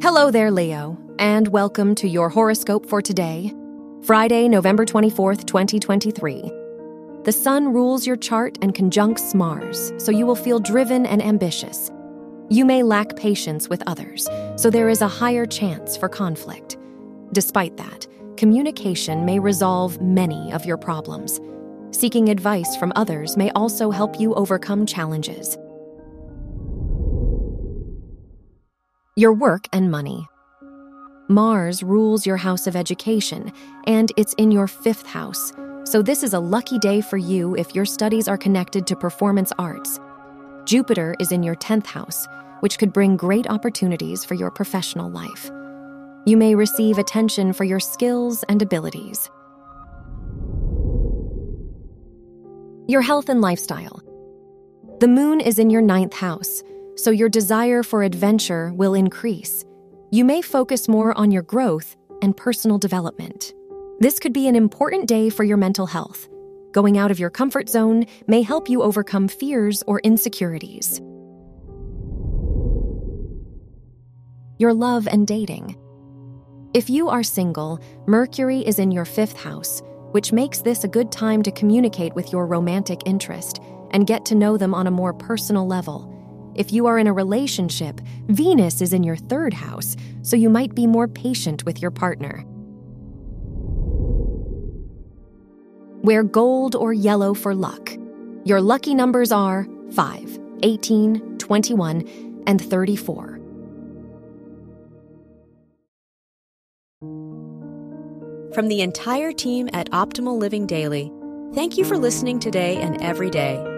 Hello there, Leo, and welcome to your horoscope for today, Friday, November 24th, 2023. The Sun rules your chart and conjuncts Mars, so you will feel driven and ambitious. You may lack patience with others, so there is a higher chance for conflict. Despite that, communication may resolve many of your problems. Seeking advice from others may also help you overcome challenges. Your work and money. Mars rules your house of education, and it's in your fifth house, so this is a lucky day for you if your studies are connected to performance arts. Jupiter is in your 10th house, which could bring great opportunities for your professional life. You may receive attention for your skills and abilities. Your health and lifestyle. The moon is in your ninth house, so your desire for adventure will increase. You may focus more on your growth and personal development. This could be an important day for your mental health. Going out of your comfort zone may help you overcome fears or insecurities. Your love and dating. If you are single, Mercury is in your fifth house, which makes this a good time to communicate with your romantic interest and get to know them on a more personal level. If you are in a relationship, Venus is in your third house, so you might be more patient with your partner. Wear gold or yellow for luck. Your lucky numbers are 5, 18, 21, and 34. From the entire team at Optimal Living Daily, thank you for listening today and every day.